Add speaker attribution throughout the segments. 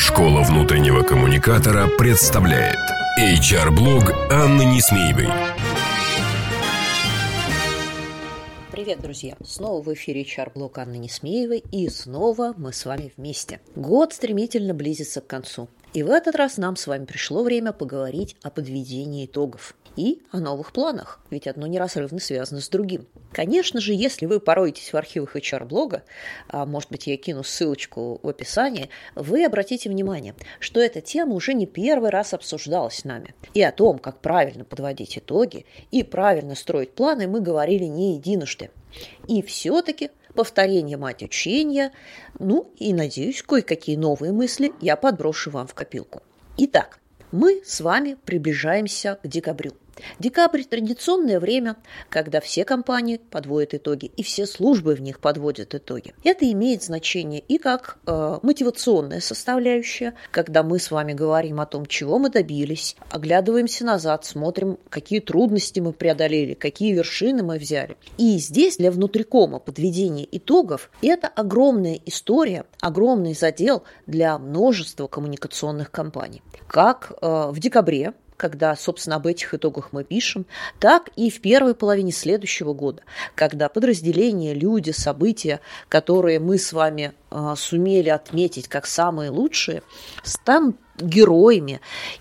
Speaker 1: Школа внутреннего коммуникатора представляет HR-блог Анны Несмеевой.
Speaker 2: Привет, друзья! Снова в эфире HR-блог Анны Несмеевой, и снова мы с вами вместе. Год стремительно близится к концу. И в этот раз нам с вами пришло время поговорить о подведении итогов и о новых планах, ведь одно неразрывно связано с другим. Конечно же, если вы пороетесь в архивах HR-блога, а может быть, я кину ссылочку в описании, вы обратите внимание, что эта тема уже не первый раз обсуждалась нами. И о том, как правильно подводить итоги и правильно строить планы, мы говорили не единожды. И все-таки повторение мать учения, ну и, надеюсь, кое-какие новые мысли я подброшу вам в копилку. Итак, мы с вами приближаемся к декабрю – Декабрь – традиционное время, когда все компании подводят итоги и все службы в них подводят итоги. Это имеет значение и как э, мотивационная составляющая, когда мы с вами говорим о том, чего мы добились, оглядываемся назад, смотрим, какие трудности мы преодолели, какие вершины мы взяли. И здесь для внутрикома подведение итогов – это огромная история, огромный задел для множества коммуникационных компаний. Как э, в декабре когда, собственно, об этих итогах мы пишем, так и в первой половине следующего года, когда подразделения, люди, события, которые мы с вами э, сумели отметить как самые лучшие, станут героями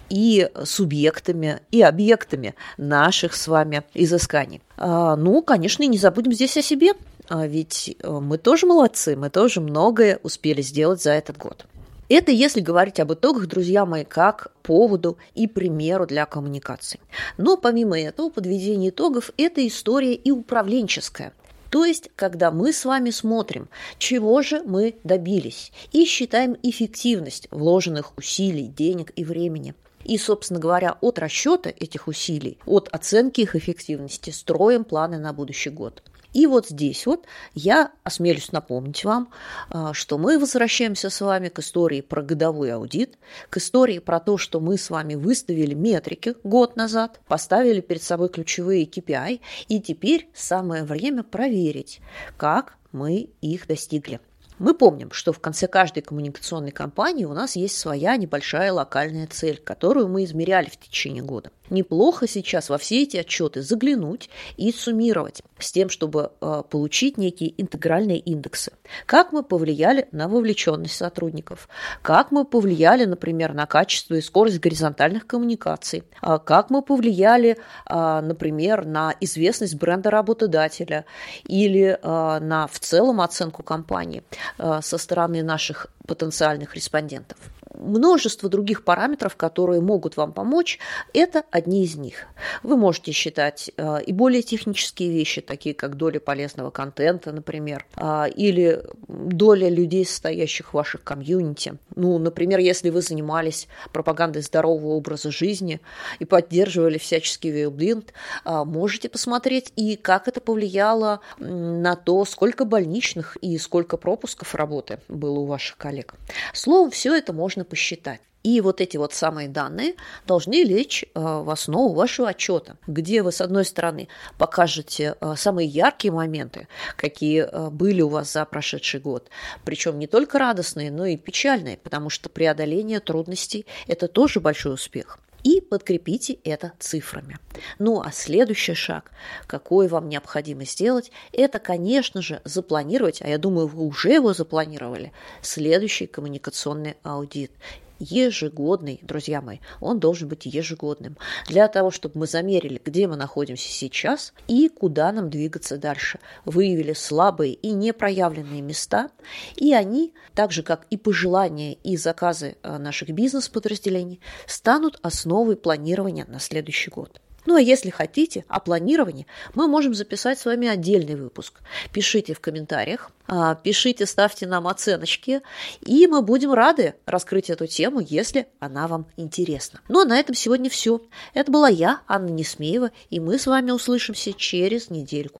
Speaker 2: и субъектами, и объектами наших с вами изысканий. А, ну, конечно, и не забудем здесь о себе, а ведь э, мы тоже молодцы, мы тоже многое успели сделать за этот год. Это если говорить об итогах, друзья мои, как поводу и примеру для коммуникации. Но помимо этого, подведение итогов – это история и управленческая. То есть, когда мы с вами смотрим, чего же мы добились, и считаем эффективность вложенных усилий, денег и времени. И, собственно говоря, от расчета этих усилий, от оценки их эффективности строим планы на будущий год. И вот здесь вот я осмелюсь напомнить вам, а, что мы возвращаемся с вами к истории про годовой аудит, к истории про то, что мы с вами выставили метрики год назад, поставили перед собой ключевые KPI, и теперь самое время проверить, как мы их достигли. Мы помним, что в конце каждой коммуникационной кампании у нас есть своя небольшая локальная цель, которую мы измеряли в течение года. Неплохо сейчас во все эти отчеты заглянуть и суммировать с тем, чтобы э, получить некие интегральные индексы. Как мы повлияли на вовлеченность сотрудников, как мы повлияли, например, на качество и скорость горизонтальных коммуникаций, а как мы повлияли, э, например, на известность бренда работодателя? Или на в целом оценку компании со стороны наших потенциальных респондентов множество других параметров, которые могут вам помочь. Это одни из них. Вы можете считать э, и более технические вещи, такие как доля полезного контента, например, э, или доля людей, состоящих в ваших комьюнити. Ну, например, если вы занимались пропагандой здорового образа жизни и поддерживали всяческий вейлбинд, э, можете посмотреть и как это повлияло на то, сколько больничных и сколько пропусков работы было у ваших коллег. Словом, все это можно посчитать. И вот эти вот самые данные должны лечь э, в основу вашего отчета, где вы, с одной стороны, покажете э, самые яркие моменты, какие э, были у вас за прошедший год. Причем не только радостные, но и печальные, потому что преодоление трудностей – это тоже большой успех и подкрепите это цифрами. Ну а следующий шаг, какой вам необходимо сделать, это, конечно же, запланировать, а я думаю, вы уже его запланировали, следующий коммуникационный аудит ежегодный, друзья мои, он должен быть ежегодным, для того, чтобы мы замерили, где мы находимся сейчас и куда нам двигаться дальше, выявили слабые и непроявленные места, и они, так же как и пожелания и заказы э, наших бизнес-подразделений, станут основой планирования на следующий год. Ну а если хотите о планировании, мы можем записать с вами отдельный выпуск. Пишите в комментариях, а, пишите, ставьте нам оценочки, и мы будем рады раскрыть эту тему, если она вам интересна. Ну а на этом сегодня все. Это была я, Анна Несмеева, и мы с вами услышимся через недельку.